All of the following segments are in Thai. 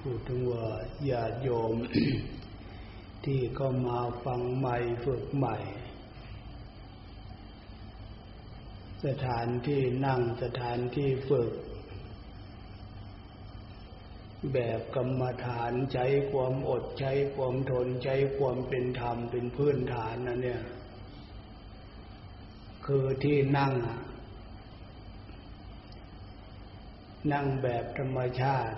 พูดถึงว่าญาติโยม ที่ก็มาฟังใหม่ฝึกใหม่ สถานที่นั่งสถานที่ฝึก แบบกรรมฐานใช้ความอดใช้ความทนใช้ความเป็นธรรมเป็นพื้นฐานนะเนี่ย คือที่นั่ง นั่งแบบธรรมชาติ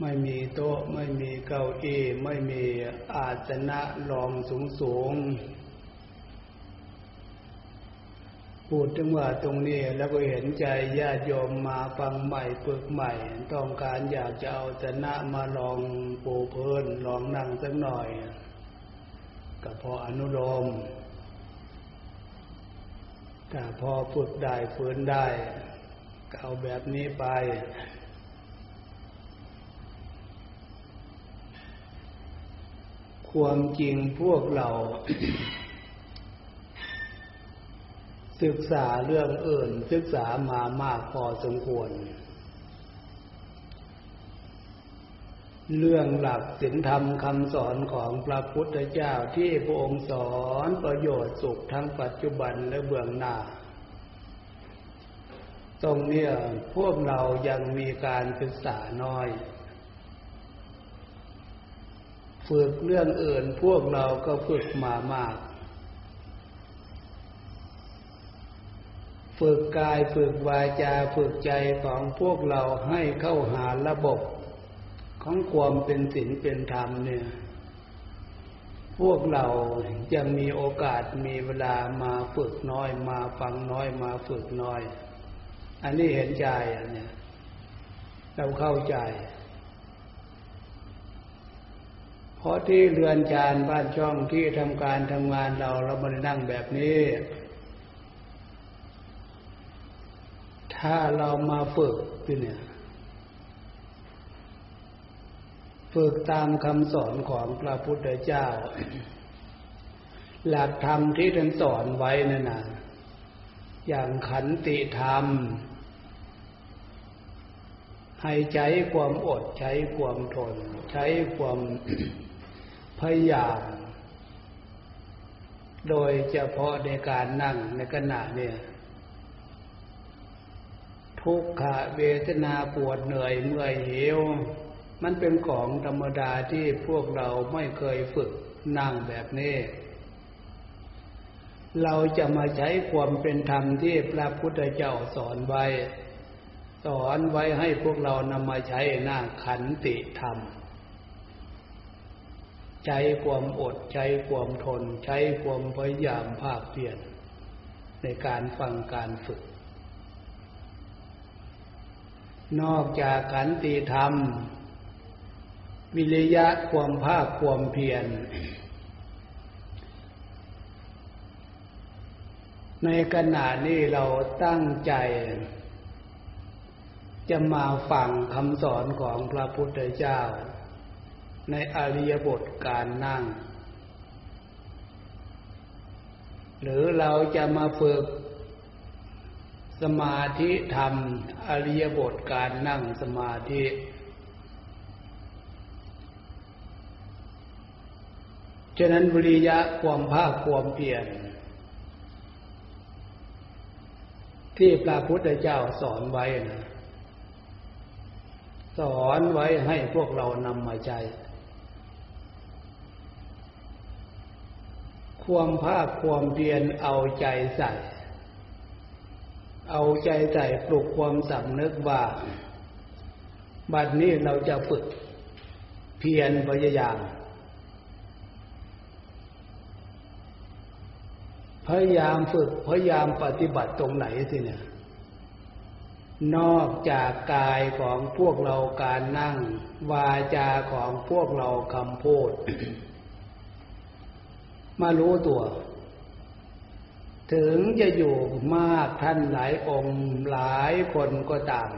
ไม่มีโต๊ะไม่มีเก้าอี้ไม่มีอาสนะรองสูงสูงพูดถึงว่าตรงนี้แล้วก็เห็นใจญาติโยมมาฟังใหม่ฝึกใหม่ ต้องการอยากจะเอาสนะมาลองปูเพิ่นลองนั่งสักหน่อย ก็พออนุโลมแต่พอฝึกได้ฝืนได้ เอาแบบนี้ไป ความจริงพวกเรา ศึกษาเรื่องอื่น ศึกษามามากพอสมควร เรื่องหลักศีลธรรมคำสอนของพระพุทธเจ้าที่พระองค์สอนประโยชน์สุขทั้งปัจจุบันและเบื้องหน้า ตรงเนี้ยพวกเรายังมีการศึกษาน้อย ฝึกเรื่องอื่นพวกเราก็ฝึกมามาก ฝึกกายฝึกวาจาฝึกใจของพวกเราให้เข้าหาระบบ ของความเป็นศีลเป็นธรรมเนี่ย พวกเรายังมีโอกาสมีเวลามาฝึกน้อยมาฟังน้อยมาฝึกน้อยอั อันนี้เห็นใจอันเนี้ยเราเข้าใจ เพราะที่เรือนจานบ้านช่องที่ทำการทำงานเราเราไม่ได้นั่งแบบนี้ ถ้าเรามาฝึกที่เนี่ยฝึกตามคำสอนของพระพุทธเจ้า หลักธรรมที่ท่านสอนไว้นั่นนะอย่างขันติธรรม ให้ใช้ความอดใช้ความทน ใช้ความพยายามโดยเฉพาะในการนั่งในขณะเนี่ย ทุกขเวทนาปวดเหนื่อยเมื่อยเหวมันเป็นของธรรมดาที่พวกเราไม่เคยฝึกนั่งแบบนี้ เราจะมาใช้ความเป็นธรรมที่พระพุทธเจ้าสอนไว้ สอนไว้ให้พวกเรานำมาใช้หน้าขันติธรรม ใช้ความอดใช้ความทน ใช้ความพยายามภาคเพียรในการฟังการฝึก นอกจากขันติธรรม วิริยะความภาคความเพียรในขณะนี้เราตั้งใจ จะมาฟังคำสอนของพระพุทธเจ้า ในอริยบทการนั่ง หรือเราจะมาฝึกสมาธิธรรมอริยบทการนั่งสมาธิ ฉะนั้นวิริยะความภาคความเปลี่ยน ที่พระพุทธเจ้าสอนไว้นะ สอนไว้ให้พวกเรานำมาใช้ความภาคความเพียรเอาใจใส่ เอาใจใส่ปลุกความสำนึกว่า บัดนี้เราจะฝึก เพียรพยายาม พยายามฝึกพยายามปฏิบัติตรงไหนสิเนี่ย นอกจากกายของพวกเราการนั่ง วาจาของพวกเราคำพูด มารู้ตัว ถึงจะอยู่มากท่านหลายองค์หลายคนก็ตาม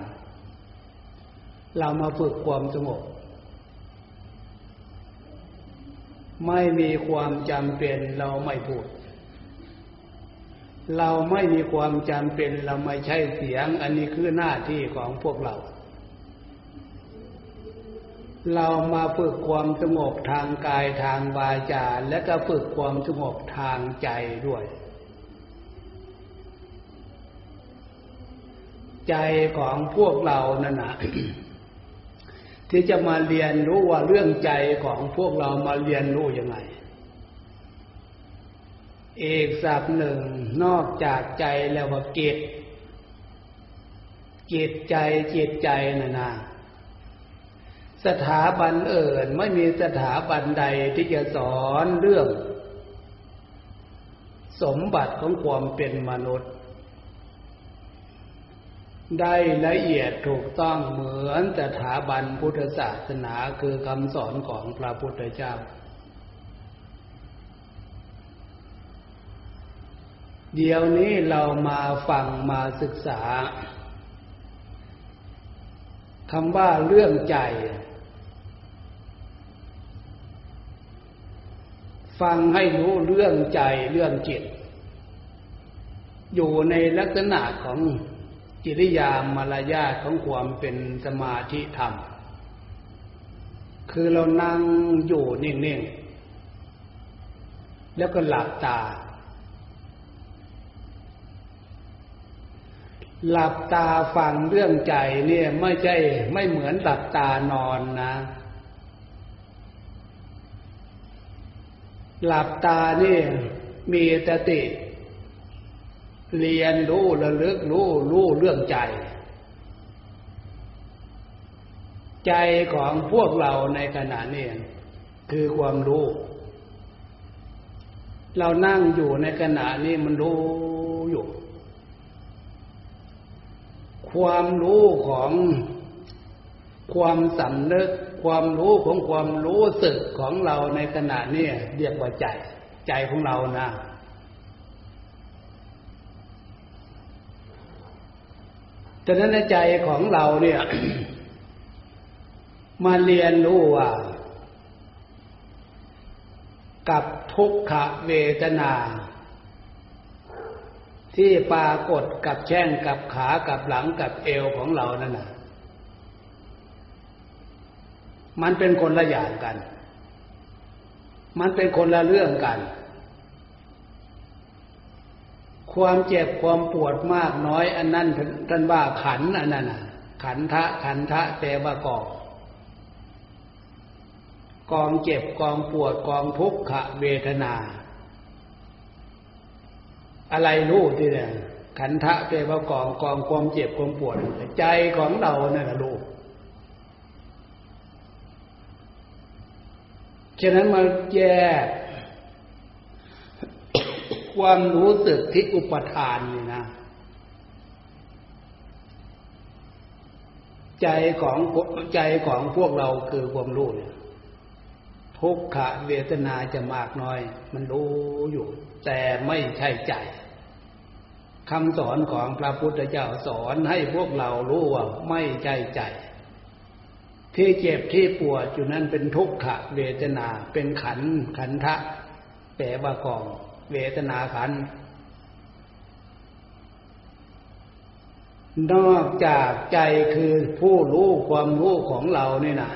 เรามาฝึกความสงบ ไม่มีความจำเป็นเราไม่พูด เราไม่มีความจำเป็นเราไม่ใช่เสียง อันนี้คือหน้าที่ของพวกเรา เรามาฝึกความสงบทางกายทางวาจา และก็ฝึกความสงบทางใจด้วย ใจของพวกเรานั่นนะที่จะมาเรียนรู้ว่าเรื่องใจของพวกเรามาเรียนรู้ยังไง อกสับหนึ่งนอกจากใจแล้วว่ากิจจิตใจจิตใจนะนะสถาบันเอ่นไม่มีสถาบันใดที่จะสอนเรื่อง สมบัติของความเป็นมนุษย์ ได้ละเอียดถูกต้องเหมือนสถาบันพุทธศาสนาคือคำสอนของพระพุทธเจ้า เดี๋ยวนี้เรามาฟังมาศึกษาคำว่าเรื่องใจ ฟังให้รู้เรื่องใจเรื่องจิต อยู่ในลักษณะของจิริยามารยาของความเป็นสมาธิธรรม คือเรานั่งอยู่นิ่ง ๆ แล้วก็หลับตา หลับตาฟังเรื่องใจเนี่ยไม่ใช่ไม่เหมือนหลับตานอนนะ หลับตานี่มีสติ เรียนรู้ระลึกรู้รู้เรื่องใจ ใจของพวกเราในขณะนี้คือความรู้ เรานั่งอยู่ในขณะนี้มันรู้อยู่ ความรู้ของความสำนึก ความรู้ของความรู้สึกของเราในขณะนี้เรียกว่าใจ ใจของเรานะฉะนั้นในใจของเราเนี่ย มาเรียนรู้ว่า กับทุกขเวทนา ที่ปรากฏกับแช่งกับขากับหลังกับเอวของเรานั่นนะมันเป็นคนละอย่างกัน มันเป็นคนละเรื่องกัน ความเจ็บความปวดมากน้อยอันนั้นท่านว่าขันอันนั้นขันทะขันทะแต่ว่ากองกองเจ็บกองปวดกองทุกขเวทนา อะไรรู้ที่เนี่ยขันทะแปลว่ากองกองความเจ็บความปวดใจของเราเนี่ยนะรู้ฉะนั้นมาแยกความรู้สึกที่อุปทานนี่นะ ใจของใจของพวกเราคือความรู้เนี่ยทุกขเวทนาจะมากน้อย มันรู้อยู่ แต่ไม่ใช่ใจ คำสอนของพระพุทธเจ้าสอนให้พวกเรารู้ว่าไม่ใจใจ ที่เจ็บที่ปวดอยู่นั้นเป็นทุกขเวทนาเป็นขันขันทะแปลว่ากองเวทนาขัน นอกจากใจคือผู้รู้ความรู้ของเราเนี่ยนะ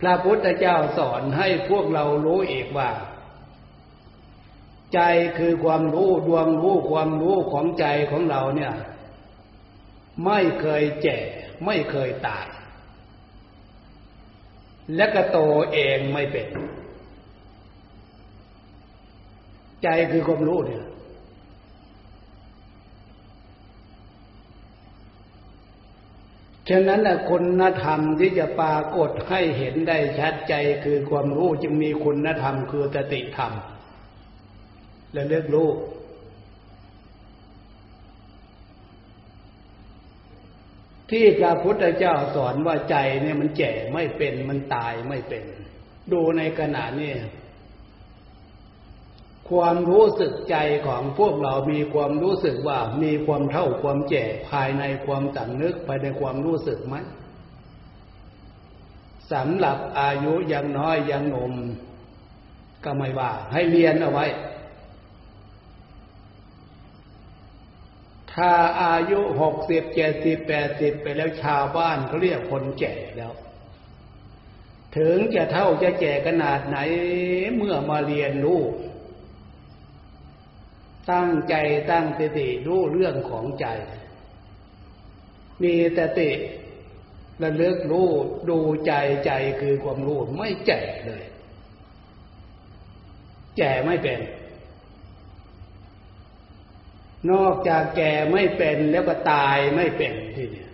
พระพุทธเจ้าสอนให้พวกเรารู้อีกว่า ใจคือความรู้ดวงรู้ความรู้ของใจของเราเนี่ย ไม่เคยแก่ไม่เคยตาย และก็โตเองไม่เป็น ใจคือความรู้เนี่ยฉะนั้นคุณธรรมที่จะปรากฏให้เห็นได้ชัดใจคือความรู้จึงมีคุณธรรมคือสติธรรม และเลือกรู้ที่พระพุทธเจ้าสอนว่าใจเนี่ยมันแก่ไม่เป็นมันตายไม่เป็น ดูในขณะนี้ความรู้สึกใจของพวกเรามีความรู้สึกว่ามีความเท่าความแก่ภายในความสำนึกภายในความรู้สึกไหมสำหรับอายุยังน้อยยังหนุ่มก็ไม่ว่า ให้เรียนเอาไว้ ถ้าอายุหกสิบเจ็ดสิบแปดสิบไปแล้วชาวบ้านเขาเรียกคนแก่แล้ว ถึงจะเท่าจะแก่ขนาดไหนเมื่อมาเรียนรู้ ตั้งใจตั้งสติรู้เรื่องของใจ มีสติระลึกรู้ดูใจใจคือความรู้ไม่แก่เลย แก่ไม่เป็น นอกจากแก่ไม่เป็นแล้วก็ตายไม่เป็นทีเนี้ย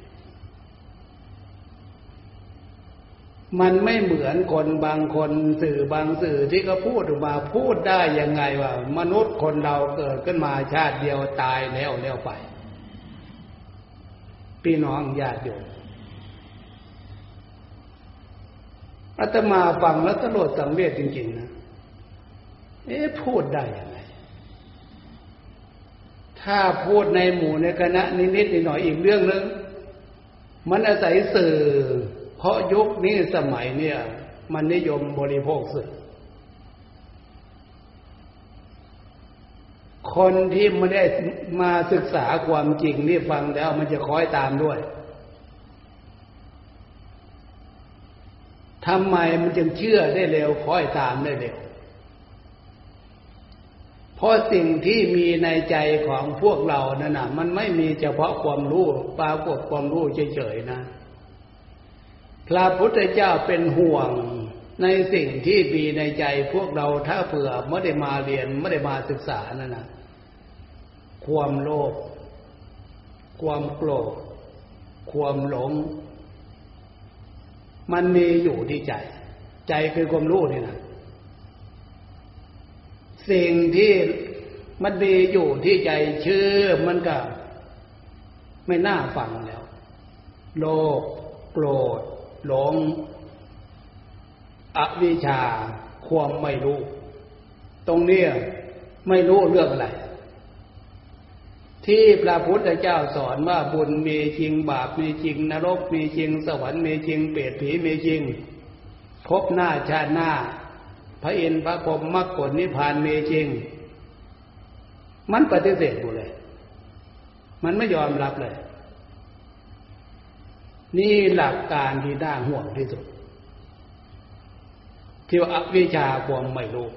มันไม่เหมือนคนบางคนสื่อบางสื่อที่เขาพูดออกมาพูดได้ยังไงว่ามนุษย์คนเราเกิดขึ้นมาชาติเดียวตายแล้วแล้วไป พี่น้องญาติโยมอาตมาฟังแล้วตลดสังเวชจริงๆนะเอ๊ะพูดได้ยัง ถ้าพูดในหมู่ในคณะนิดๆหน่อยอีกเรื่องนึง มันอาศัยสื่อ เพราะยุคนี้สมัยเนี่ย มันนิยมบริโภคสื่อ คนที่ไม่ได้มาศึกษาความจริงนี่ฟังแล้วมันจะคอยตามด้วยทำไมมันจึงเชื่อได้เร็วคอยตามได้เร็ว เพราะสิ่งที่มีในใจของพวกเรานั่นนะมันไม่มีเฉพาะความรู้ปรากฏความรู้เฉยๆนะ พระพุทธเจ้าเป็นห่วงในสิ่งที่มีในใจพวกเราถ้าเผื่อไม่ได้มาเรียนไม่ได้มาศึกษานั่นนะความโลภความโกรธความหลง มันมีอยู่ที่ใจ ใจคือความรู้นี่นะ สิ่งที่มันดีอยู่ที่ใจชื่อมันก็ไม่น่าฟังแล้ว โลภโกรธหลง อวิชชาความไม่รู้ ตรงนี้ไม่รู้เรื่องอะไร ที่พระพุทธเจ้าสอนว่าบุญมีจริงบาปมีจริง นรกมีจริง สวรรค์มีจริง เปรตผีมีจริงพบหน้าชาติหน้า พระอินทร์พระพรหมมรรคผลนิพพานเมจริง มันปฏิเสธหมดเลย มันไม่ยอมรับเลย นี่หลักการที่น่าห่วงที่สุด ที่ว่าอวิชาความไม่รู้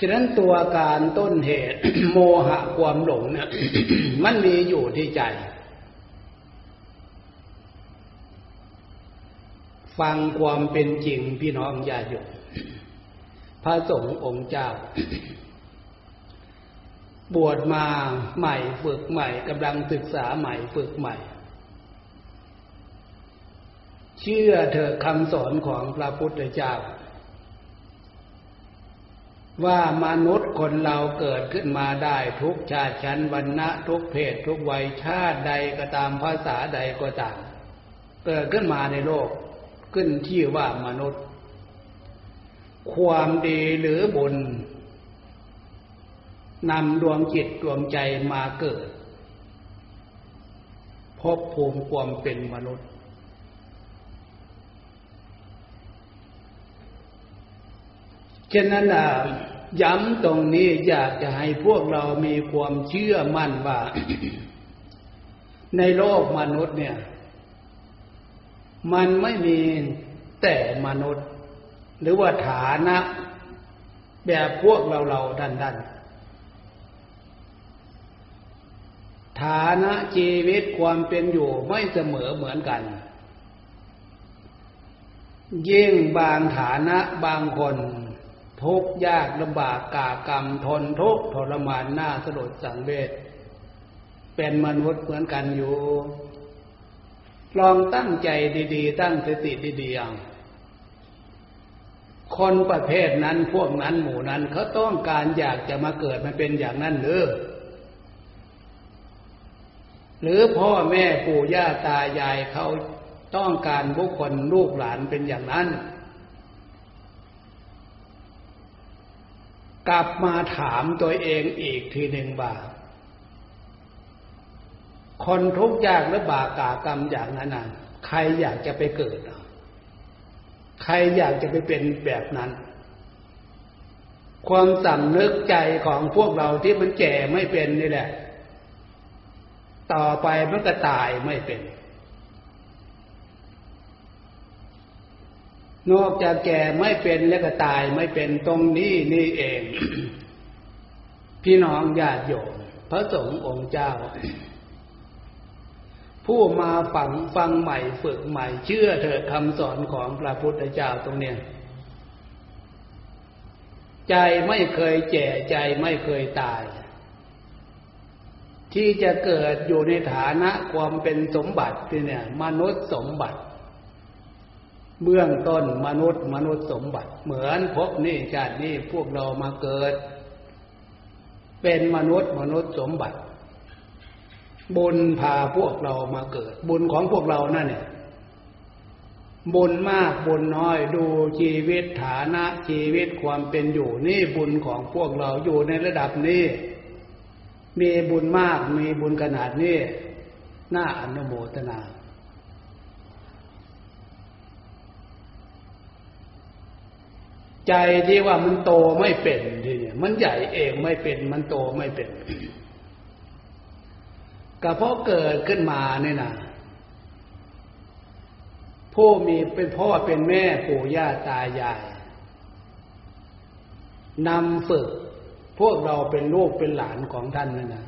ฉะนั้นตัวการต้นเหตุ โมหะความหลงเนี่ยมันมีอยู่ที่ใจ ฟังความเป็นจริงพี่น้องญาติโยมพระสงฆ์องค์เจ้า บวชมาใหม่ฝึกใหม่กำลังศึกษาใหม่ฝึกใหม่ เชื่อเถอะคำสอนของพระพุทธเจ้า ว่ามนุษย์คนเราเกิดขึ้นมาได้ทุกชาติชั้นวรรณะทุกเพศทุกวัยชาติใดก็ตามภาษาใดก็ตาม เกิดขึ้นมาในโลก ขึ้นที่ว่ามนุษย์ ความดีหรือบุญนำดวงจิตดวงใจมาเกิด พบภูมิความเป็นมนุษย์ ฉะนั้นย้ำตรงนี้อยากจะให้พวกเรามีความเชื่อมั่นว่า ในโลกมนุษย์เนี่ย มันไม่มีแต่มนุษย์ หรือว่าฐานะ แบบพวกเราเราดันดันฐานะชีวิตความเป็นอยู่ไม่เสมอเหมือนกัน ยิ่งบางฐานะบางคนทุกยากลำบากกากรรมทนทุกทรมานหน้าสลดสังเวชเป็นมนุษย์เหมือนกันอยู่ ลองตั้งใจดี ๆ ตั้งสติดีๆเอาคนประเภทนั้นพวกนั้นหมู่นั้นเขาต้องการอยากจะมาเกิดมาเป็นอย่างนั้นหรือ หรือพ่อแม่ปู่ย่าตายายเขาต้องการบุคคลลูกหลานเป็นอย่างนั้น กลับมาถามตัวเองอีกทีหนึ่งบ่า คนทุกข์ยากและบากากรรมอย่างนั้นน่ะใครอยากจะไปเกิด ใครอยากจะไปเป็นแบบนั้น ความสำนึกใจของพวกเราที่มันแก่ไม่เป็นนี่แหละ ต่อไปมันก็ตายไม่เป็น นอกจากแก่ไม่เป็นแล้วก็ตายไม่เป็นตรงนี้นี่เอง พี่น้องญาติโยมพระสงฆ์องค์เจ้า ผู้มาฝังฟังใหม่ฝึกใหม่ เชื่อเถิดคำสอนของพระพุทธเจ้าตรงเนี้ยใจไม่เคยแก่ใจไม่เคยตาย ที่จะเกิดอยู่ในฐานะความเป็นสมบัติที่เนี่ย มนุษย์สมบัติ เบื้องต้นมนุษย์ มนุษย์สมบัติ เหมือนพบนี่ชาตินี้พวกเรามาเกิด เป็นมนุษย์มนุษย์สมบัติ บุญพาพวกเรามาเกิด บุญของพวกเรานั่นเนี่ยบุญมากบุญน้อยดูชีวิตฐานะชีวิตความเป็นอยู่นี่บุญของพวกเราอยู่ในระดับนี้ มีบุญมากมีบุญขนาดนี้น่าอนุโมทนา ใจที่ว่ามันโตไม่เป็นทีเนี่ยมันใหญ่เองไม่เป็น มันโตไม่เป็น ก็เพราะเกิดขึ้นมาเนี่ยนะผู้มีเป็นพ่อเป็นแม่ปู่ย่าตายายนำฝึกพวกเราเป็นลูกเป็นหลานของท่านนั่นนะ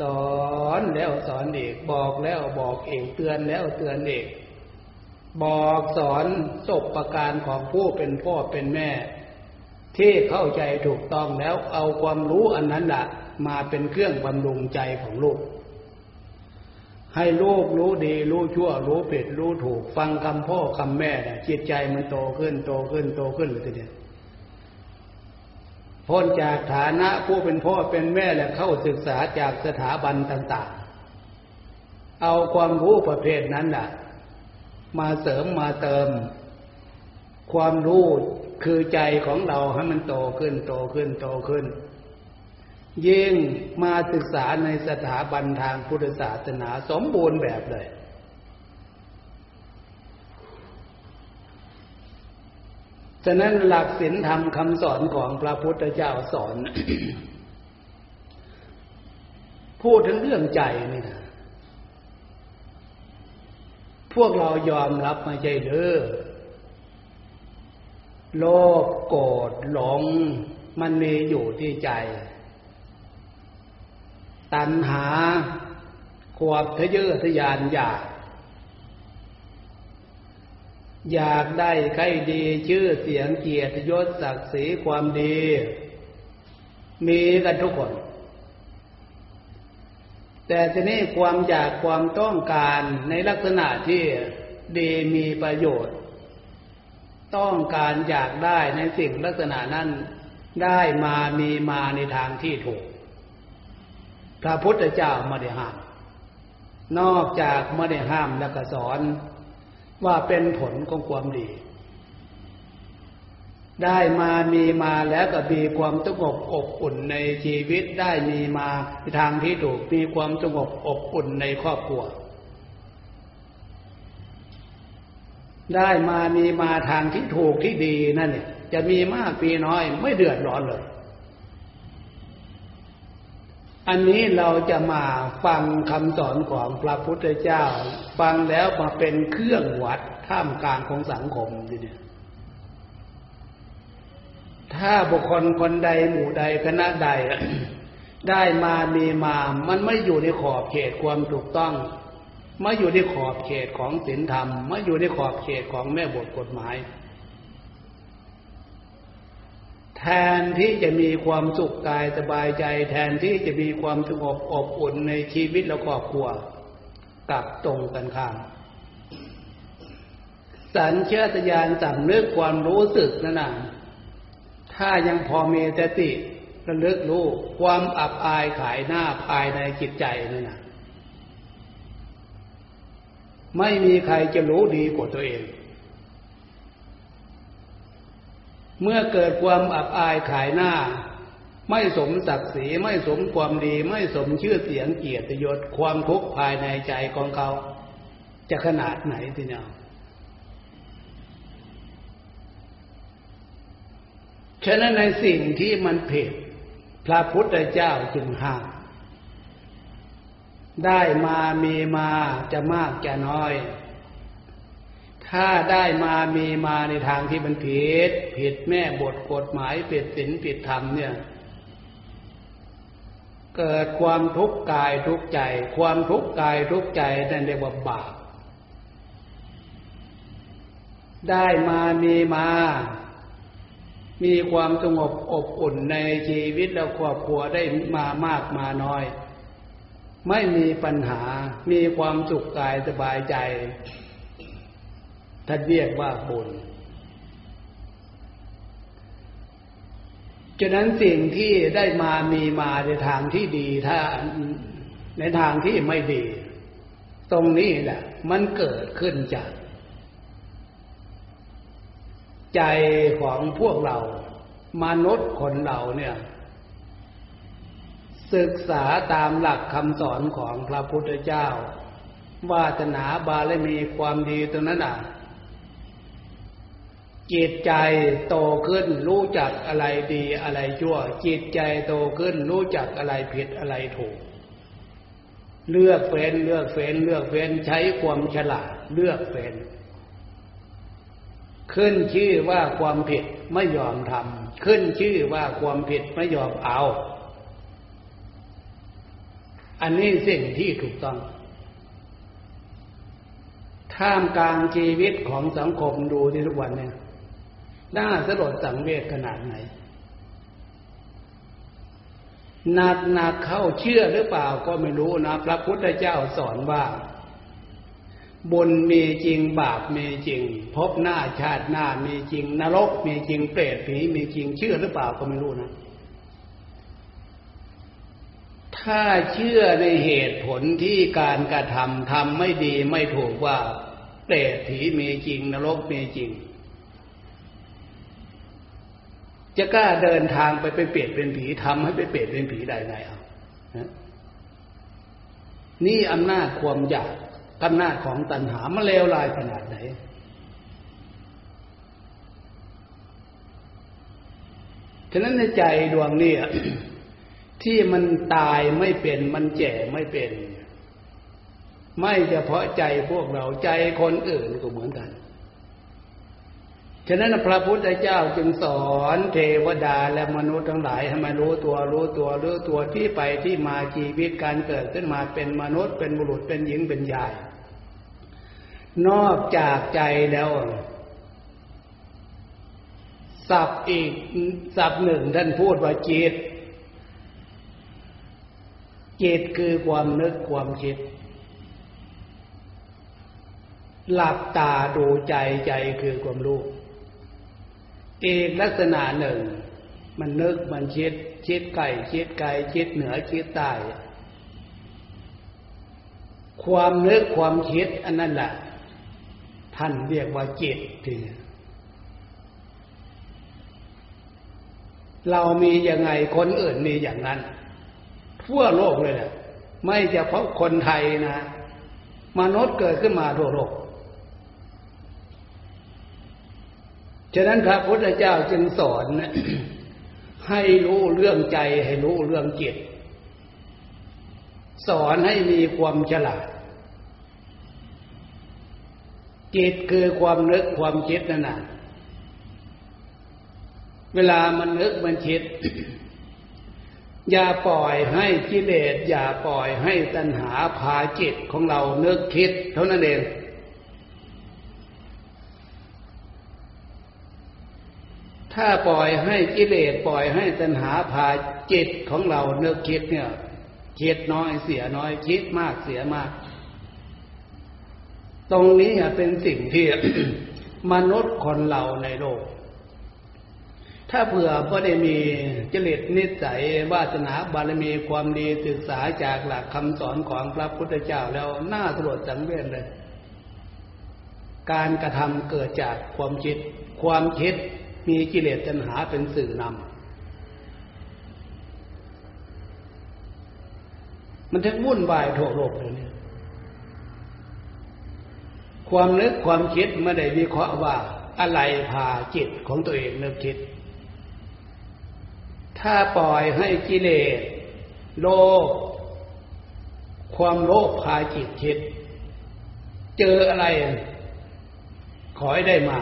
สอนแล้วสอนเอกบอกแล้วบอกเอกเตือนแล้วเตือนเอกบอกสอนศพประการของผู้เป็นพ่อเป็นแม่ ที่เข้าใจถูกต้องแล้วเอาความรู้อันนั้นแหละ มาเป็นเครื่องบำรุงใจของลูก ให้ลูกรู้ดี รู้ชั่ว รู้ผิดรู้ถูก ฟังคำพ่อคำแม่เนี่ยจิตใจมันโตขึ้น โตขึ้น โตขึ้นเลยทีเดียวพ้นจากฐานะผู้เป็นพ่อเป็นแม่และเข้าศึกษาจากสถาบันต่างๆ เอาความรู้ประเภทนั้นน่ะ มาเสริมมาเติม ความรู้คือใจของเราให้มันโตขึ้น โตขึ้น โตขึ้น ยิ่งมาศึกษาในสถาบันทางพุทธศาสนาสมบูรณ์แบบเลย ฉะนั้นหลักศีลธรรมคำสอนของพระพุทธเจ้าสอน พูดถึงเรื่องใจนี่นะพวกเรายอมรับไม่ใช่เด้อโลภโกรธหลง มันมีอยู่ที่ใจ ตัณหาขวบทะเยอทะยานอยาก อยากได้ใครดีชื่อเสียงเกียรติยศศักดิ์ศรีความดี มีกันทุกคน แต่ทีนี้ความอยากความต้องการในลักษณะที่ดีมีประโยชน์ ต้องการอยากได้ในสิ่งลักษณะนั้นได้มามีมาในทางที่ถูก พระพุทธเจ้าไม่ได้ห้าม นอกจากไม่ได้ห้ามแล้วก็สอนว่าเป็นผลของความดี ได้มามีมาแล้วก็มีความสงบอบอุ่นในชีวิตได้มีมาทางที่ถูกมีความสงบอบอุ่นในครอบครัว ได้มามีมาทางที่ถูกที่ดีนั่นเนี่ยจะมีมากปีน้อยไม่เดือดร้อนเลย อันนี้เราจะมาฟังคำสอนของพระพุทธเจ้า ฟังแล้วมาเป็นเครื่องวัดท่ามกลางของสังคมทีเนี่ยถ้าบุคคลคนใดหมู่ใดคณะใด ได้มามีมา มันไม่อยู่ในขอบเขตความถูกต้องไม่อยู่ในขอบเขตของศีลธรรมไม่อยู่ในขอบเขตของแม่บทกฎหมาย แทนที่จะมีความสุขกายสบายใจ แทนที่จะมีความสงบอบอุ่นในชีวิตและครอบครัวกลับตรงกันข้าม สัญชาตญาณสำนึกความรู้สึกนั่นนะถ้ายังพอมีสติระลึกรู้ความอับอายขายหน้าภายในจิตใจนั่นนะไม่มีใครจะรู้ดีกว่าตัวเอง เมื่อเกิดความอับอายขายหน้า ไม่สมศักดิ์ศรีไม่สมความดี ไม่สมชื่อเสียงเกียรติยศความทุกข์ภายในใจของเขา จะขนาดไหนทีเนียแฉะนั้นในสิ่งที่มันผิดพระพุทธเจ้าจึงห้ามได้มามีมาจะมากจะน้อย ถ้าได้มามีมาในทางที่มันผิดผิดแม่บทกฎหมายผิดศีลผิดธรรมเนี่ย เกิดความทุกข์กายทุกข์ใจ ความทุกข์กายทุกข์ใจนั่นเรียกว่าบาปได้มามีมา มีความสงบอบอุ่นในชีวิตและครอบครัวได้มามากมาน้อย ไม่มีปัญหา มีความสุขกายสบายใจ ท่านเรียกว่าบุญฉะนั้นสิ่งที่ได้มามีมาในทางที่ดีถ้าในทางที่ไม่ดี ตรงนี้แหละมันเกิดขึ้นจาก ใจของพวกเรา มนุษย์คนเราเนี่ย ศึกษาตามหลักคำสอนของพระพุทธเจ้าวาสนาบารมีความดีตรงนั้นอะ จิตใจโตขึ้นรู้จักอะไรดีอะไรชั่ว จิตใจโตขึ้นรู้จักอะไรผิดอะไรถูก เลือกเฟ้นเลือกเฟ้นเลือกเฟ้นใช้ความฉลาดเลือกเฟ้นขึ้นชื่อว่าความผิดไม่ยอมทำขึ้นชื่อว่าความผิดไม่ยอมเอา อันนี้สิ่งที่ถูกต้องท่ามกลางชีวิตของสังคมดูที่ทุกวันเนี่ย น่าสลดสังเวชขนาดไหนหนักหนักเข้าเชื่อหรือเปล่าก็ไม่รู้นะ พระพุทธเจ้าสอนว่าบุญมีจริงบาปมีจริง พบหน้าชาติหน้ามีจริง นรกมีจริงเปรตผีมีจริงเชื่อหรือเปล่าก็ไม่รู้นะ ถ้าเชื่อในเหตุผลที่การกระทำทำไม่ดีไม่ถูกว่า เปรตผีมีจริง นรกมีจริง จะกล้าเดินทางไปไปเปรตเป็นผีทำให้ไปเปรตเป็นผีได้ไงเอานี่อำนาจความอยากอำนาจของตัณหามันเลวลายขนาดไหน ฉะนั้นในใจดวงนี้ที่มันตายไม่เป็นมันแก่ไม่เป็น ไม่เฉพาะใจพวกเราใจคนอื่นก็เหมือนกัน ฉะนั้นพระพุทธเจ้าจึงสอนเทวดาและมนุษย์ทั้งหลายให้มารู้ตัวรู้ตัวรู้ตัวที่ไปที่มาชีวิตการเกิดขึ้นมาเป็นมนุษย์เป็นบุรุษเป็นหญิงเป็นยาย นอกจากใจแล้วสับอีกสับหนึ่งท่านพูดว่าจิตจิตคือความนึกความคิด หลับตาดูใจใจคือความรู้ อีกลักษณะหนึ่ง มันนึกมันคิดคิดไก่คิดไก่คิดเหนือคิดใต้ความนึกความคิดอันนั้นแหละท่านเรียกว่าจิตทีเรามียังไงคนอื่นมีอย่างนั้น ทั่วโลกเลยแหละไม่เฉพาะคนไทยนะ มนุษย์เกิดขึ้นมาทั่วโลก ฉะนั้นพระพุทธเจ้าจึงสอนให้รู้เรื่องใจให้รู้เรื่องจิต สอนให้มีความฉลาด จิตคือความนึกความคิดนั่นนะเวลามันนึกมันคิด อย่าปล่อยให้กิเลสอย่าปล่อยให้ตัณหาพาจิตของเราเนึกคิด เท่านั้นเอง ถ้าปล่อยให้กิเลสปล่อยให้ตัณหาพาจิตของเราเนึกคิดเนี่ยคิดน้อยเสียน้อยคิดมากเสียมาก ตรงนี้เป็นสิ่งที่มนุษย์คนเราในโลก ถ้าเผื่อก็ได้มีจริตนิสัยวาสนาบารมีความดีศึกษาจากหลักคำสอนของพระพุทธเจ้าแล้วน่าสลดสังเวชเลย การกระทำเกิดจากความคิด ความคิด มีกิเลสตัณหาเป็นสื่อนำมันทั้งวุ่นวายทั่วโลกเลยเนี่ยความนึกความคิดไม่ได้วิเคราะห์ว่าอะไรพาจิตของตัวเองนึกคิด ถ้าปล่อยให้กิเลสโลภความโลภพาจิตคิด เจออะไร ขอให้ได้มา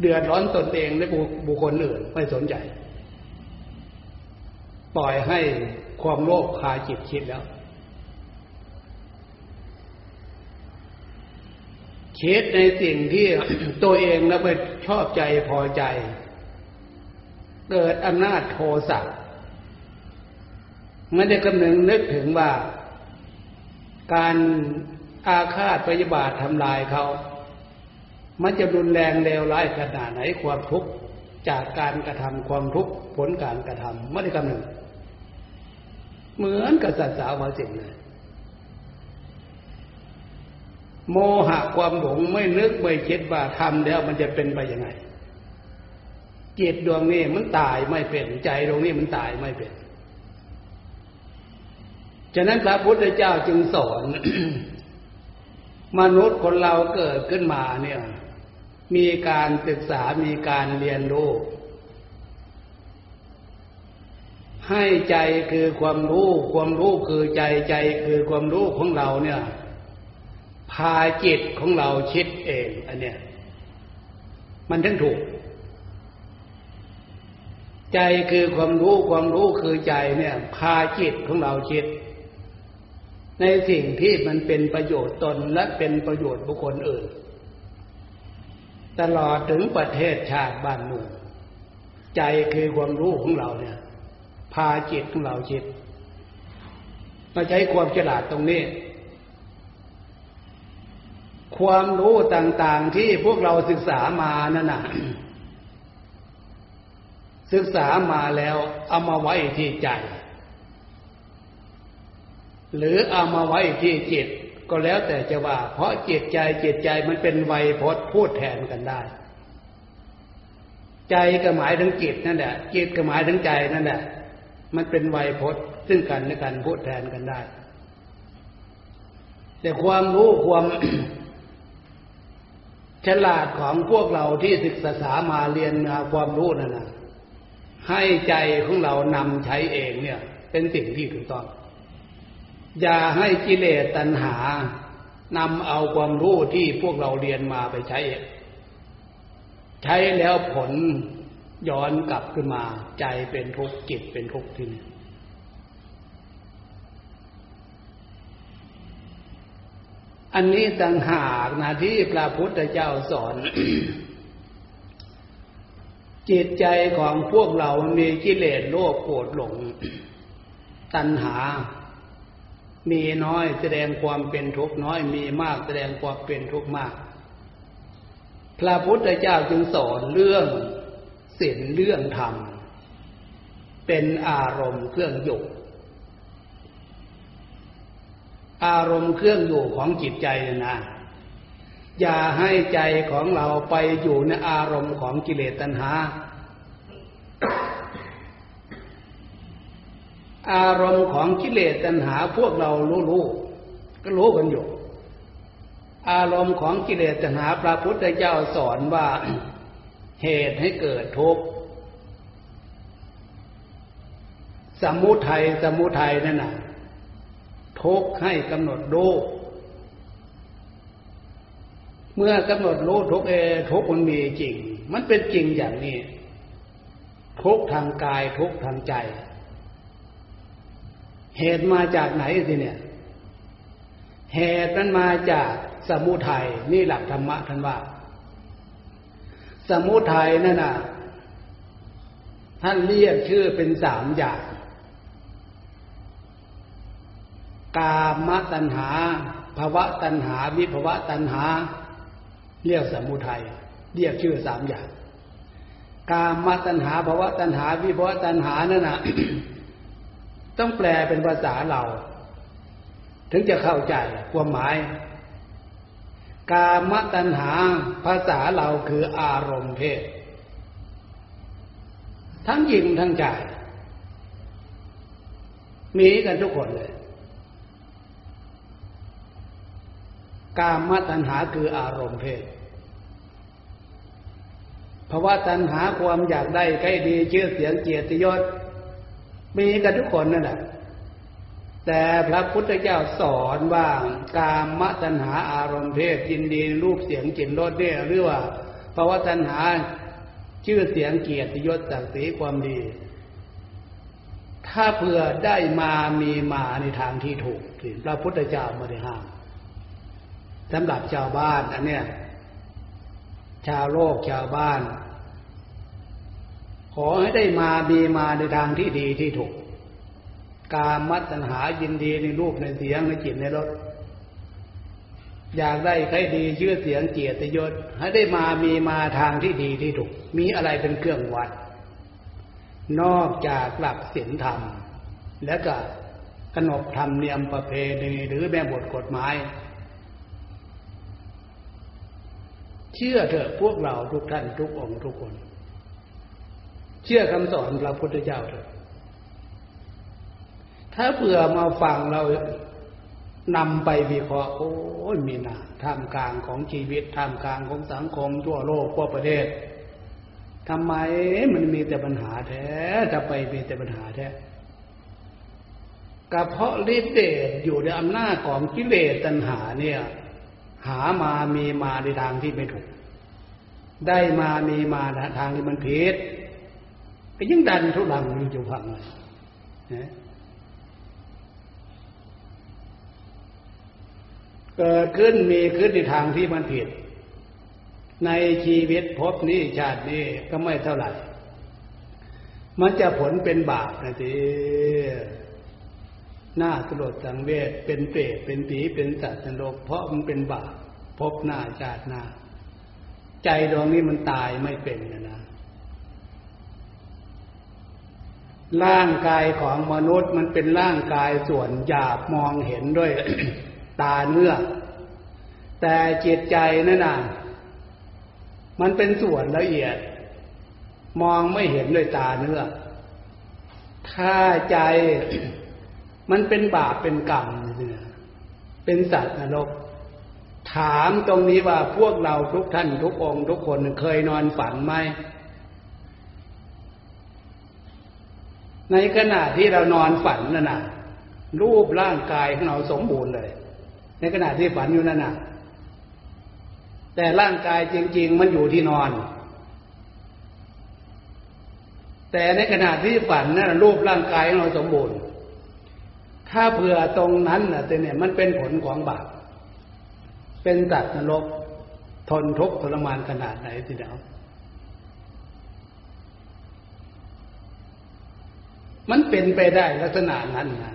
เดือดร้อนตนเองและบุคคลอื่นไม่สนใจ ปล่อยให้ความโลภพาจิตคิดแล้ว คิดในสิ่งที่ตัวเองแล้วไปชอบใจพอใจ เกิดอำนาจโทสะไม่ได้กำนึงนึกถึงว่า การอาฆาตปฏิบาททำลายเขา มันจะรุนแรงเลวร้ายขนาดไหนความทุกข์จากการกระทำความทุกข์ผลการกระทำไม่ได้กำหนึ่งเหมือนกับสัตว์สาวาสิ่งเลยโมหะความหลงไม่นึกไม่คิดว่าทำแล้วมันจะเป็นไปยังไงจิตดวงนี้มันตายไม่เป็นใจดวงนี้มันตายไม่เป็น ฉะนั้นพระพุทธเจ้าจึงสอน มนุษย์คนเราเกิดขึ้นมาเนี่ย มีการศึกษามีการเรียนรู้ ให้ใจคือความรู้ ความรู้คือใจใจคือความรู้ของเราเนี่ย พาจิตของเราคิดเองอันเนี้ยมันทั้งถูก ใจคือความรู้ความรู้คือใจเนี่ย พาจิตของเราคิด ในสิ่งที่มันเป็นประโยชน์ตนและเป็นประโยชน์บุคคลอื่น ตลอดถึงประเทศชาติบ้านเมืองใจคือความรู้ของเราเนี่ย พาจิตของเราคิดมาใช้ความฉลาดตรงนี้ ความรู้ต่างๆที่พวกเราศึกษามานั่นน่ะศึกษามาแล้วเอามาไว้ที่ใจ หรือเอามาไว้ที่จิต ก็แล้วแต่จะว่า เพราะจิตใจจิตใจมันเป็นไวยพจน์พูดแทนกันได้ ใจก็หมายถึงจิตนั่นแหละจิตก็หมายถึงใจนั่นแหละมันเป็นไวยพจน์ซึ่งกันและกันพูดแทนกันได้ แต่ความรู้ความฉลาดของพวกเราที่ศึกษามาเรียนมาความรู้นั่นนะให้ใจของเรานำใช้เองเนี่ย เป็นสิ่งที่ถูกต้อง อย่าให้กิเลสตัณหานำเอาความรู้ที่พวกเราเรียนมาไปใช้ ใช้แล้วผลย้อนกลับขึ้นมา ใจเป็นทุกข์จิตเป็นทุกข์ที่นี่อันนี้ต่างหากนะที่พระพุทธเจ้าสอน จิตใจของพวกเรามีกิเลสโลภโกรธหลง ตัณหา มีน้อยแสดงความเป็นทุกข์น้อย มีมากแสดงความเป็นทุกข์มาก พระพุทธเจ้าจึงสอนเรื่องศีลเรื่องธรรม เป็นอารมณ์เครื่องอยู่ อารมณ์เครื่องอยู่ของจิตใจนะอย่าให้ใจของเราไปอยู่ในอารมณ์ของกิเลสตัณหา อารมณ์ของกิเลสตัณหาพวกเรารู้ๆก็รู้กันอยู่ อารมณ์ของกิเลสตัณหาพระพุทธเจ้าสอนว่าเหตุให้เกิดทุกข์สมุทัยสมุทัยนั่นน่ะทุกข์ให้กำหนดรู้เมื่อกำหนดรู้ทุกเอทุกมันมีจริง มันเป็นจริงอย่างนี้ ทุกทางกายทุกทางใจ เหตุมาจากไหนสิเนี่ย เหตุนั้นมาจากสมุทัยนี่หลักธรรมะท่านว่า สมุทัยนั่นน่ะ ท่านเรียกชื่อเป็นสามอย่าง กามตัณหาภาวะตัณหา วิภาวะตัณหา เรียกสมุทัยเรียกชื่อสามอย่าง กามตัณหาภาวะตัณหา วิภาวะตัณหานั่นน่ะ ต้องแปลเป็นภาษาเรา ถึงจะเข้าใจความหมาย กามตัณหาภาษาเราคืออารมณ์เพศ ทั้งหญิงทั้งชายมีกันทุกคนเลย กามตัณหาคืออารมณ์เพศภาวะตัณหาความอยากได้ใกล้ดีชื่อเสียงเกียรติยศ มีกันทุกคนนั่นแหละแต่พระพุทธเจ้าสอนว่ากามตัณหาอารมณ์เพศยินดีรูปเสียงกลิ่นรสเนี่ยหรือว่าภาวะตัณหาชื่อเสียงเกียรติยศศักดิ์ศรีความดี ถ้าเผื่อได้มามีมาในทางที่ถูกพระพุทธเจ้าไม่ได้ห้ามสำหรับชาวบ้านอันเนี้ยชาวโลกชาวบ้าน ขอให้ได้มามีมาในทางที่ดีที่ถูก การมัตัญหายินดีในรูปในเสียงในจิตในรสอยากได้ใครดีชื่อเสียงเกียรติยศให้ได้มามีมาทางที่ดีที่ถูก มีอะไรเป็นเครื่องวัด นอกจากหลักศีลธรรม และก็ขนบธรรมเนียมประเพณีหรือแม่บทกฎหมาย เชื่อเถอะพวกเราทุกท่านทุกองค์ทุกคน เชื่อคำสอนพระพุทธเจ้าเถอะถ้าเผื่อมาฟังเรานำไปวิเคราะห์โอ้ยมีนาท่ามกลางของชีวิตท่ามกลางของสังคมทั่วโลกทั่วประเทศทำไมมันมีแต่ปัญหาแท้จะไปมีแต่ปัญหาแท้กระเพาะฤทธิ์เดชอยู่ในอำนาจของกิเลสตัณหาเนี่ย หามามีมาในทางที่ไม่ถูก ได้มามีมาทางที่มันผิด ก็ยิ่งดันทุลังอยู่พังเลยนะเกิดขึ้นมีขึ้นในทางที่มันผิด ในชีวิตพบนี้ชาตินี้ก็ไม่เท่าไหร่ มันจะผลเป็นบาปนะทีหน้าสลดสังเวชเป็นเปรตเป็นผีเป็นสัตว์นรกเพราะมันเป็นบาปพบหน้าชาติหน้า ใจดวงนี้มันตายไม่เป็นนะนะ ร่างกายของมนุษย์มันเป็นร่างกายส่วนหยาบมองเห็นด้วยตาเนื้อ แต่จิตใจนั่นน่ะมันเป็นส่วนละเอียด มองไม่เห็นด้วยตาเนื้อ ถ้าใจมันเป็นบาปเป็นกรรมเนี่ยเป็นสัตว์นรก ถามตรงนี้ว่าพวกเราทุกท่านทุกองค์ทุกคนเคยนอนฝันไหม ในขณะที่เรานอนฝันนั่นน่ะ รูปร่างกายของเราสมบูรณ์เลย ในขณะที่ฝันอยู่นั่นน่ะ แต่ร่างกายจริง ๆ มันอยู่ที่นอน แต่ในขณะที่ฝันนั่นรูปร่างกายของเราสมบูรณ์ ถ้าเผื่อตรงนั้นน่ะแต่เนี่ยมันเป็นผลของบาปเป็นสัตว์นรกทนทุกข์ทรมานขนาดไหนทีเดียว มันเป็นไปได้ลักษณะนั้นนะ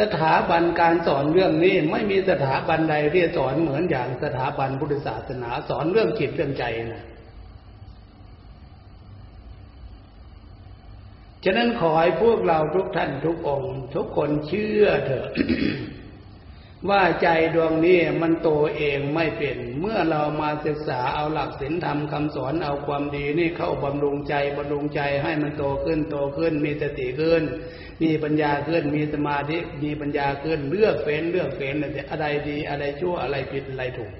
สถาบันการสอนเรื่องนี้ไม่มีสถาบันใดที่สอนเหมือนอย่างสถาบันพุทธศาสนาสอนเรื่องจิตเรื่องใจนะฉะนั้นขอให้พวกเราทุกท่านทุกองค์ ทุกคนเชื่อเถอะ ว่าใจดวงนี้มันโตเองไม่เป็น เมื่อเรามาศึกษาเอาหลักศีลธรรมคำสอนเอาความดีนี่เข้าบำรุงใจบำรุงใจให้มันโตขึ้นโตขึ้น มีสติขึ้น มีปัญญาขึ้น มีสมาธิมีปัญญาขึ้นเลือกเฟ้นเลือกเฟ้นอะไรดีอะไรชั่วอะไรผิดอะไรถูก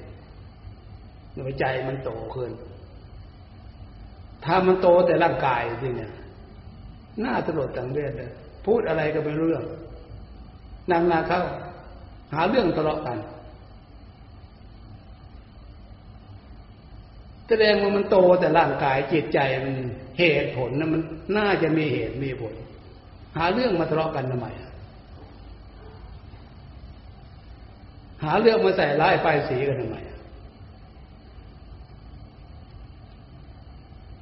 หัวใจมันโตขึ้น ถ้ามันโตแต่ร่างกายจริเนี่ยน่าตลดตังเวทเลยพูดอะไรก็ไม่เรื่องนั่งนาเข้า หาเรื่องทะเลาะกัน แสดงว่ามันโตแต่ร่างกายจิตใจมันเหตุผลนะมันน่าจะมีเหตุมีผล หาเรื่องมาทะเลาะกันทำไมหาเรื่องมาใส่ร้ายป้ายสีกันทำไม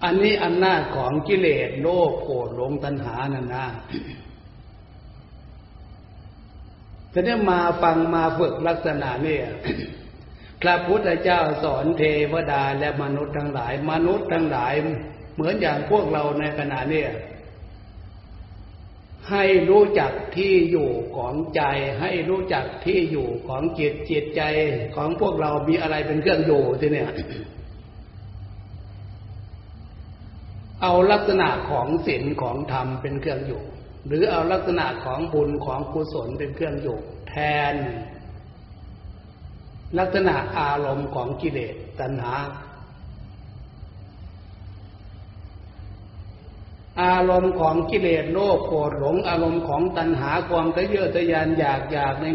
อันนี้อำนาจของกิเลสโลภโกรธหลงตัณหานั่นนะ ทีนี้มาฟังมาฝึกลักษณะนี่พระพุทธเจ้าสอนเทวดาและมนุษย์ทั้งหลาย มนุษย์ทั้งหลาย เหมือนอย่างพวกเราในขณะนี้ให้รู้จักที่อยู่ของใจ ให้รู้จักที่อยู่ของจิตจิตใจของพวกเรามีอะไรเป็นเครื่องอยู่ที่เนี่ย เอาลักษณะของศีลของธรรมเป็นเครื่องอยู่ หรือเอาลักษณะของบุญของกุศลเป็นเครื่องอยู่แทน ลักษณะอารมณ์ของกิเลสตัณหา อารมณ์ของกิเลสโลภโกรธหลงอารมณ์ของตัณหาความทะเยอทะยานอยากอยากใน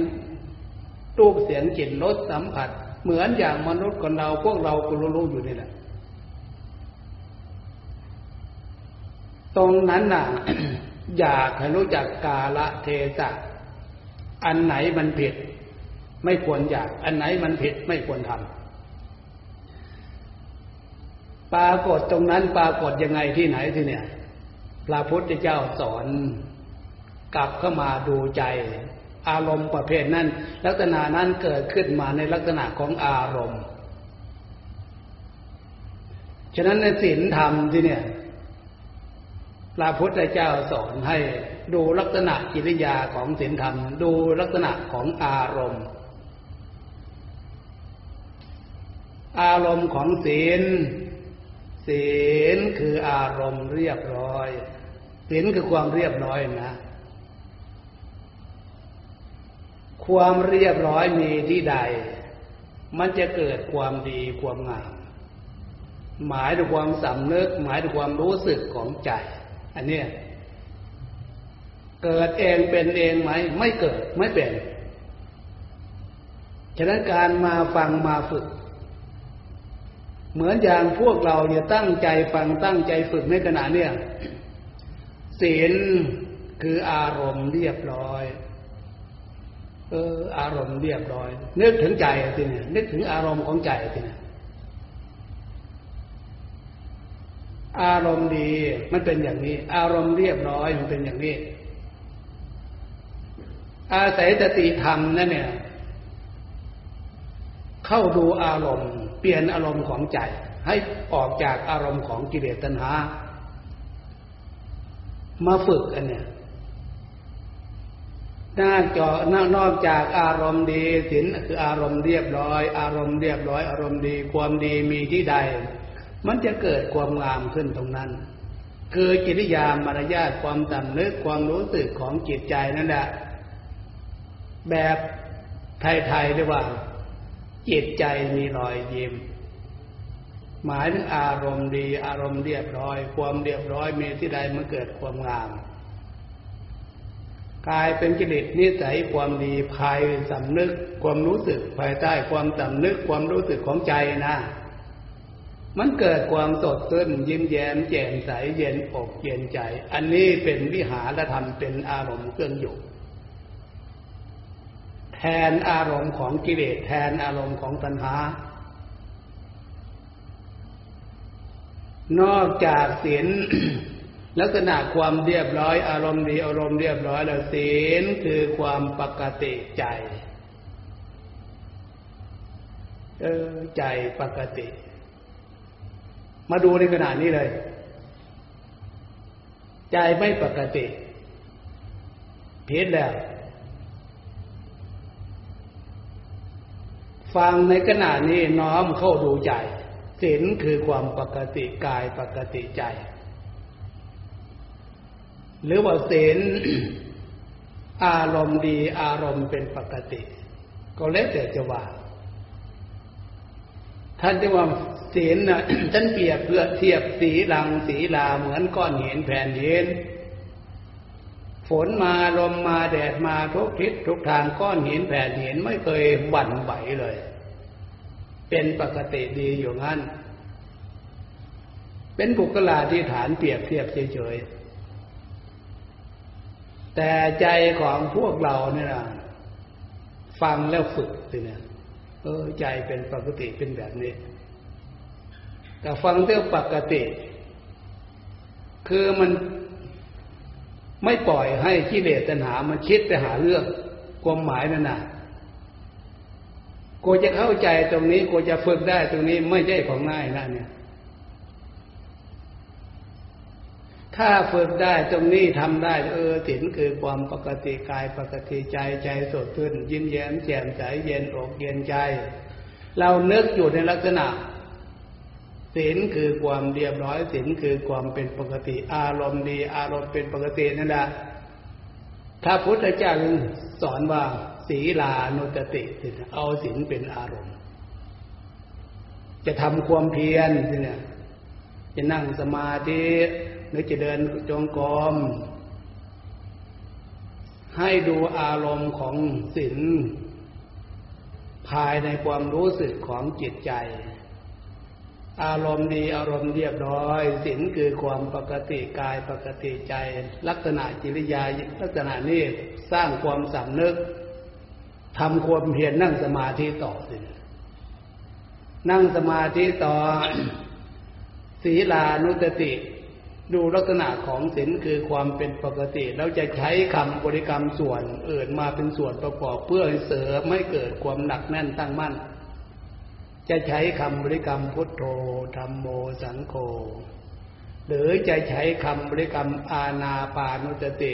รูปเสียงกลิ่นรสสัมผัส เหมือนอย่างมนุษย์คนเราพวกเราก็รู้อยู่นี่แหละตรงนั้นน่ะ อยากให้รู้จักกาละเทศะอันไหนมันผิด ไม่ควรอยาก อันไหนมันผิดไม่ควรทำปรากฏตรงนั้นปรากฏยังไงที่ไหนที่เนี่ยพระพุทธเจ้าสอนกลับเข้ามาดูใจ อารมณ์ประเภทนั้น ลักษณะนั้นเกิดขึ้นมาในลักษณะของอารมณ์ ฉะนั้นในศีลธรรมที่เนี่ย พระพุทธเจ้าสอนให้ดูลักษณะกิริยาของศีลธรรม ดูลักษณะของอารมณ์ อารมณ์ของศีล ศีลคืออารมณ์เรียบร้อย ศีลคือความเรียบร้อยนะ ความเรียบร้อยมีที่ใด มันจะเกิดความดีความงาม หมายถึงความสำนึก หมายถึงความรู้สึกของใจ อันเนี้ยเกิดเองเป็นเองไหม ไม่เกิดไม่เป็น ฉะนั้นการมาฟังมาฝึก เหมือนอย่างพวกเราเนี่ยตั้งใจฟังตั้งใจฝึกในขณะเนี่ยศีลคืออารมณ์เรียบร้อย เออ อารมณ์เรียบร้อย นึกถึงใจสิเนี่ยนึกถึงอารมณ์ของใจสิเนี่ย อารมณ์ดี มันเป็นอย่างนี้ อารมณ์เรียบร้อยมันเป็นอย่างนี้ อาศัยสติธรรมนั่นเนี่ย เข้าดูอารมณ์ เปลี่ยนอารมณ์ของใจ ให้ออกจากอารมณ์ของกิเลสตัณหา มาฝึกอันเนี้ยน่าจอนอกจากอารมณ์ดีศีลคืออารมณ์เรียบร้อย อารมณ์เรียบร้อย อารมณ์ดีความดีมีที่ใด มันจะเกิดความงามขึ้นตรงนั้นคือกิริยามารยาทความต่ำนึกความรู้สึกของจิตใจนั่นแหละแบบไทยๆเรียกว่า จิตใจมีรอยยิ้มหมายถึงอารมณ์ดี อารมณ์เรียบร้อย ความเรียบร้อยมีที่ใดมันเกิดความงามกลายเป็นกิเลสนิสัยความดีภายสำนึก ความรู้สึกภายใต้ความสำนึก ความรู้สึกของใจนะ มันเกิดความสดชื่นยิ้มแย้มแจ่มใสเย็นอกเย็นใจ อันนี้เป็นวิหารธรรมเป็นอารมณ์เครื่องอยู่ แทนอารมณ์ของกิเลสแทนอารมณ์ของตัณหานอกจากศีลลักษณะความเรียบร้อย อารมณ์ดีอารมณ์เรียบร้อยแล้วศีลคือความปกติใจ เออใจปกติ มาดูในขณะนี้เลย ใจไม่ปกติผิดแล้ว ฟังในขณะนี้น้อมเข้าดูใจศีลคือความปกติกายปกติใจ หรือว่าศีลอารมณ์ดีอารมณ์เป็นปกติ ก็เล็กแต่จะว่า ท่านจะว่า ศีลนะท่านเปรียบเพื่อเทียบสีลังสีลาเหมือนก้อนหินแผ่นหินฝนมาลมมาแดดมาทุกทิศทุกทางก้อนหินแผ่นหินไม่เคยหวั่นไหวเลย เป็นปกติดีอยู่งั้น เป็นบุคลาธิฐานเปรียบเทียบเฉยๆแต่ใจของพวกเราเนี่ยนะฟังแล้วฝึกสิเนี่ยเออใจเป็นปกติเป็นแบบนี้ แต่ฟังเรื่องปกติ คือมันไม่ปล่อยให้กิเลสตัณหา มันคิดไปหาเรื่องความหมายนั่นน่ะกูจะเข้าใจตรงนี้กูจะฝึกได้ตรงนี้ไม่ใช่ของง่ายนะเนี่ย ถ้าฝึกได้ตรงนี้ทำได้ เออถินคือความปกติกายปกติใจใจสดชื่นยิ้มแย้มแจ่มใสเย็นอกเย็นใจ เราเนึกอยู่ในลักษณะ ศีลคือความเรียบร้อยศีลคือความเป็นปกติ อารมณ์ดี อารมณ์เป็นปกตินั่นแหละถ้าพุทธเจ้าสอนว่าศีลานุตติเอาศีลเป็นอารมณ์ จะทำความเพียรเนี่ยจะนั่งสมาธิหรือจะเดินจงกรมให้ดูอารมณ์ของศีลภายในความรู้สึกของจิตใจ อารมณ์ดีอารมณ์เรียบร้อยศีลคือความปกติกายปกติใจ ลักษณะจิริยาลักษณะนี้สร้างความสำนึกทำความเพียรนั่งสมาธิต่อสินั่งสมาธิต่อศีลานุตติ ดูลักษณะของศีลคือความเป็นปกติเราจะใช้คำบริกรรมส่วนอื่นมาเป็นส่วนประกอบเพื่อเสริมไม่เกิดความหนักแน่นตั้งมั่น จะใช้คำบริกรรมพุทโธธรรมโมสังโฆหรือจะใช้คำบริกรรมอาณาปานุตติ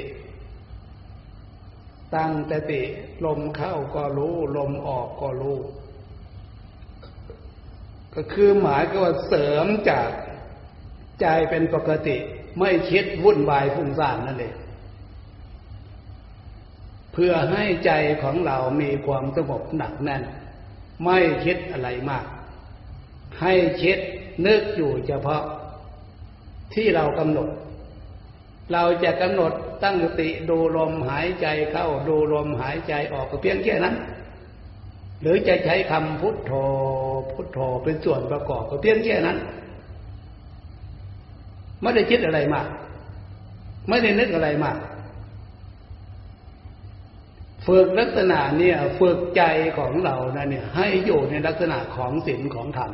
ตั้งตติลมเข้าก็รู้ ลมออกก็รู้ ก็คือหมายก็ว่าเสริมจากใจเป็นปกติ ไม่คิดวุ่นวายฟุ้งซ่านนั่นเองเพื่อให้ใจของเรามีความสงบหนักแน่น ไม่คิดอะไรมาก ให้คิดนึกอยู่เฉพาะที่เรากำหนด เราจะกำหนดตั้งสติดูลมหายใจเข้าดูลมหายใจออกก็เพียงแค่นั้น หรือจะใช้คำพุทโธพุทโธเป็นส่วนประกอบก็เพียงแค่นั้นไม่ได้คิดอะไรมาก ไม่ได้นึกอะไรมาก ฝึกลักษณะเนี่ยฝึกใจของเรานะเนี่ย ให้อยู่ในลักษณะของศีลของธรรม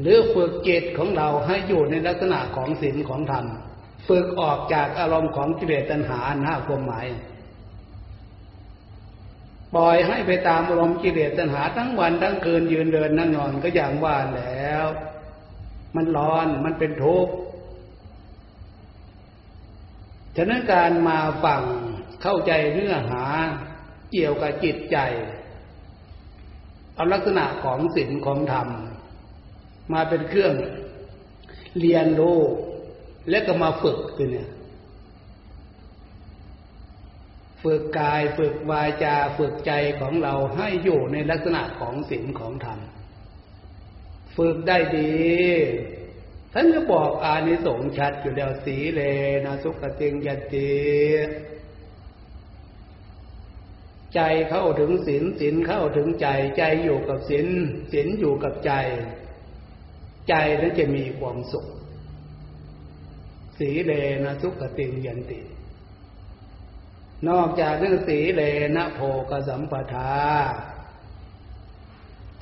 หรือฝึกจิตของเราให้อยู่ในลักษณะของศีลของธรรมฝึกออกจากอารมณ์ของกิเลสตัณหาหน้าความหมาย ปล่อยให้ไปตามอารมณ์กิเลสตัณหาทั้งวันทั้งคืนยืนเดินนั่งนอนก็อย่างว่าแล้ว มันร้อนมันเป็นทุกข์ฉะนั้นการมาฟัง เข้าใจเนื้อหาเกี่ยวกับจิตใจเอาลักษณะของศีลของธรรม มาเป็นเครื่องเรียนรู้และก็มาฝึกคือเนี่ย ฝึกกายฝึกวาจาฝึกใจของเราให้อยู่ในลักษณะของศีลของธรรม ฝึกได้ดี ท่านก็บอกอานิสงส์ชัดอยู่แล้วสีเลนะสุขติงยติ ใจเข้าถึงศีลศีลเข้าถึงใจ ใจอยู่กับศีลศีลอยู่กับใจ ใจนั้นจะมีความสุข สีเลนะสุขติงยันติ นอกจากนั้นสีเลนะโพกสัมปทา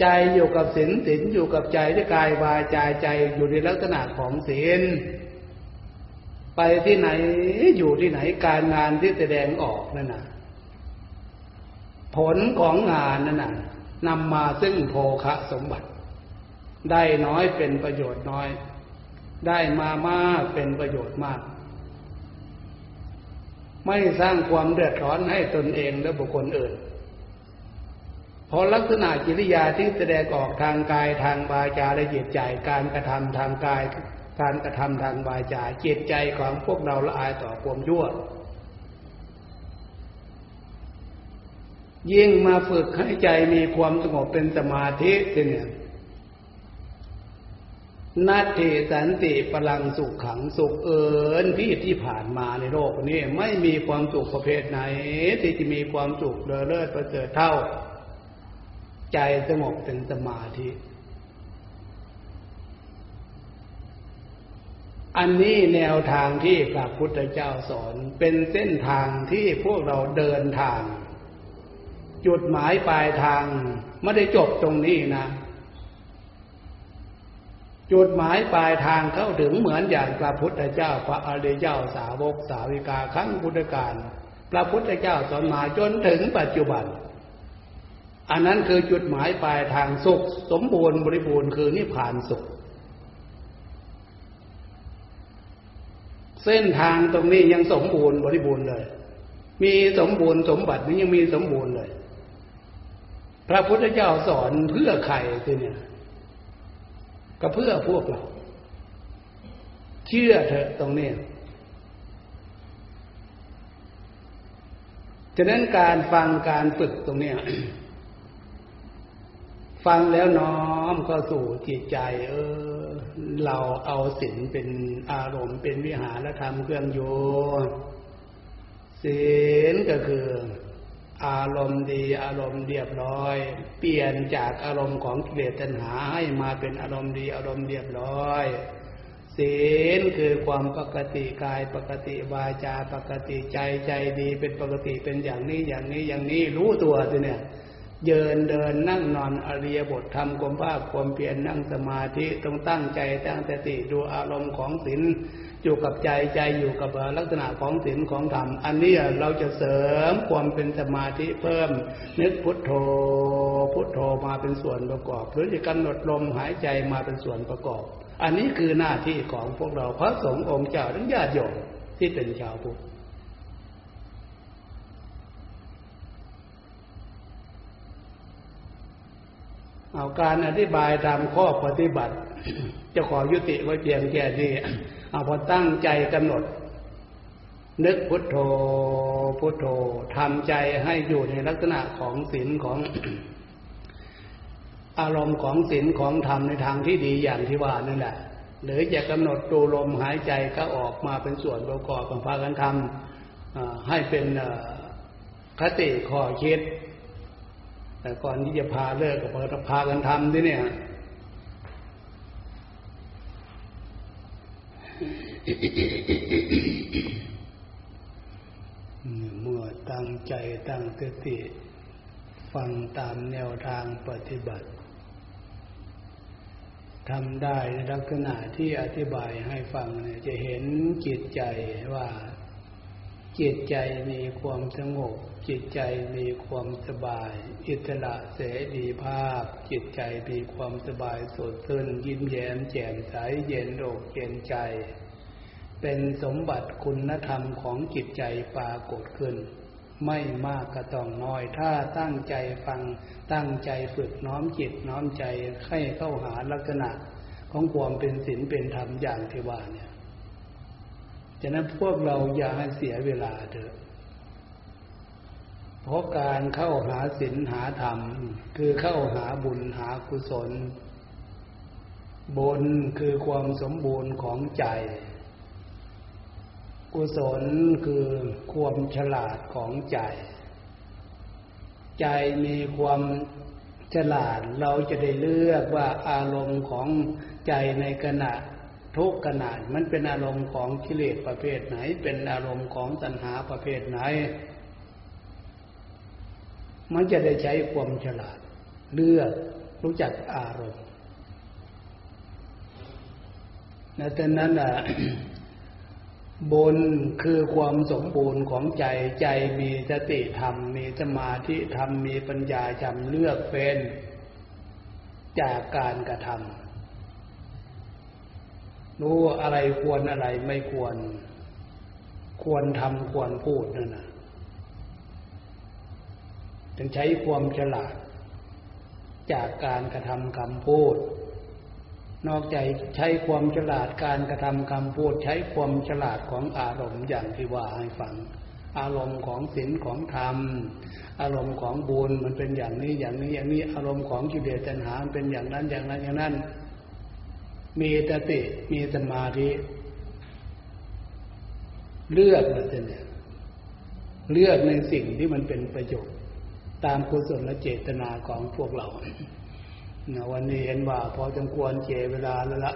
ใจอยู่กับศีลศีลอยู่กับใจด้วยกายวาจาใจอยู่ในลักษณะของศีลไปที่ไหนอยู่ที่ไหนการงานที่แสดงออกนั่นน่ะ ผลของงานนั่นน่ะนำมาซึ่งโภคะสมบัติ ได้น้อยเป็นประโยชน์น้อย ได้มามากเป็นประโยชน์มาก ไม่สร้างความเดือดร้อนให้ตนเองและบุคคลอื่นพอลักษณะกิริยาที่แสดงออกทางกายทางวาจาและจิตใจการกระทำทางกาย การกระทำทางวาจาจิตใจของพวกเราละอายต่อความยั่ว ยิ่งมาฝึกให้ใจมีความสงบเป็นสมาธิเนี่ยนาทีสันติพลังสุขขังสุขเอิญที่ที่ผ่านมาในโลกนี้ ไม่มีความสุขประเภทไหน ที่จะมีความสุขเลอเลิศประเสริฐเท่า ใจสงบเป็นสมาธิ อันนี้แนวทางที่พระพุทธเจ้าสอนเป็นเส้นทางที่พวกเราเดินทาง จุดหมายปลายทาง ไม่ได้จบตรงนี้นะ จุดหมายปลายทางเข้าถึงเหมือนอย่างพระพุทธเจ้าพระอริยเจ้าสาวกสาวิกาครั้งพุทธกาลพระพุทธเจ้าสอนมาจนถึงปัจจุบัน อันนั้นคือจุดหมายปลายทางสุข สมบูรณ์บริบูรณ์คือนิพพานสุขเส้นทางตรงนี้ยังสมบูรณ์บริบูรณ์เลย มีสมบูรณ์สมบัตินี้ยังมีสมบูรณ์เลย พระพุทธเจ้าสอนเพื่อใครคือเนี่ยก็เพื่อพวกเรา เชื่อเถอะตรงนี้ฉะนั้นการฟังการฝึกตรงนี้ฟังแล้วน้อมเข้าสู่จิตใจ เออ เราเอาศีลเป็นอารมณ์เป็นวิหารธรรมเครื่องโยศีลก็คือ อารมณ์ดีอารมณ์เรียบร้อย เปลี่ยนจากอารมณ์ของกิเลสตัณหาให้มาเป็นอารมณ์ดีอารมณ์เรียบร้อยศีลคือความปกติกายปกติวาจาปกติใจใจดีเป็นปกติเป็นอย่างนี้อย่างนี้อย่างนี้รู้ตัวสิเนี่ยเยินเดินนั่งนอนอริยบททำความภาคความเพียรนั่งสมาธิต้องตั้งใจตั้งสติดูอารมณ์ของศีล อยู่กับใจใจอยู่กับลักษณะของศีลของธรรม อันนี้เราจะเสริมความเป็นสมาธิเพิ่ม นึกพุทโธ พุทโธมาเป็นส่วนประกอบ หรือจะกำหนดลมหายใจมาเป็นส่วนประกอบ อันนี้คือหน้าที่ของพวกเราพระสงฆ์องค์เจ้าทั้งญาติโยมที่เป็นชาวพุทธ เอาการอธิบายตามข้อปฏิบัติ จะขอยุติไว้เพียงแค่นี้เอาพอตั้งใจกำหนด นึกพุทโธพุทโธทำใจให้อยู่ในลักษณะของศีลของ อารมณ์ของศีลของธรรมในทางที่ดีอย่างที่ว่านั่นแหละ หรือจะกำหนดดูลมหายใจก็ออกมาเป็นส่วนประกอบของพากันทำให้เป็นคติข้อคิด แต่ก่อนที่จะพาเลิกก็เปิดพากันทำด้วยเนี่ยเมื่อตั้งใจตั้งสติฟังตามแนวทางปฏิบัติทำได้ในลักษณะที่อธิบายให้ฟังเนี่ยจะเห็นจิตใจว่า จิตใจมีความสงบ จิตใจมีความสบาย อิสระเสรีภาพ จิตใจมีความสบายสดชื่นยิ้มแย้มแจ่มใสเย็นอกเย็นใจ เป็นสมบัติคุณธรรมของจิตใจปรากฏขึ้น ไม่มากก็ต้องน้อย ถ้าตั้งใจฟังตั้งใจฝึกน้อมจิตน้อมใจให้เข้าหาลักษณะ ของความเป็นศีลเป็นธรรมอย่างที่ว่าเนี่ย ฉะนั้นพวกเราอย่าให้เสียเวลาเถอะเพราะการเข้าหาศีลหาธรรม คือเข้าหาบุญหากุศลบุญคือความสมบูรณ์ของใจ กุศลคือความฉลาดของใจ ใจมีความฉลาดเราจะได้เลือกว่าอารมณ์ของใจในขณะ ทุกขณะมันเป็นอารมณ์ของกิเลสประเภทไหน เป็นอารมณ์ของตัณหาประเภทไหน มันจะได้ใช้ความฉลาด เลือกรู้จักอารมณ์ในตอนนั้นอะบนคือความสมบูรณ์ของใจใจมีสติธรรม มีสมาธิธรรม มีปัญญาจำเลือกเป็นจากการกระทำ รู้อะไรควรอะไรไม่ควร ควรทำควรพูดนั่นนะจึงใช้ความฉลาด จากการกระทำคำพูด นอกจากใช้ความฉลาดการกระทำคำพูด ใช้ความฉลาดของอารมณ์อย่างที่ว่าให้ฟัง อารมณ์ของศีลของธรรม อารมณ์ของบุญมันเป็นอย่างนี้อย่างนี้อย่างนี้ อารมณ์ของกิเลสตัณหาเป็นอย่างนั้นอย่างนั้นอย่างนั้น มีตติมีสมาธิเลือกนะเนี่ยเลือกในสิ่งที่มันเป็นประโยชน์ตามกุศลและเจตนาของพวกเราวันนี้เห็นว่าพอจำควรเจเวลาแล้วละ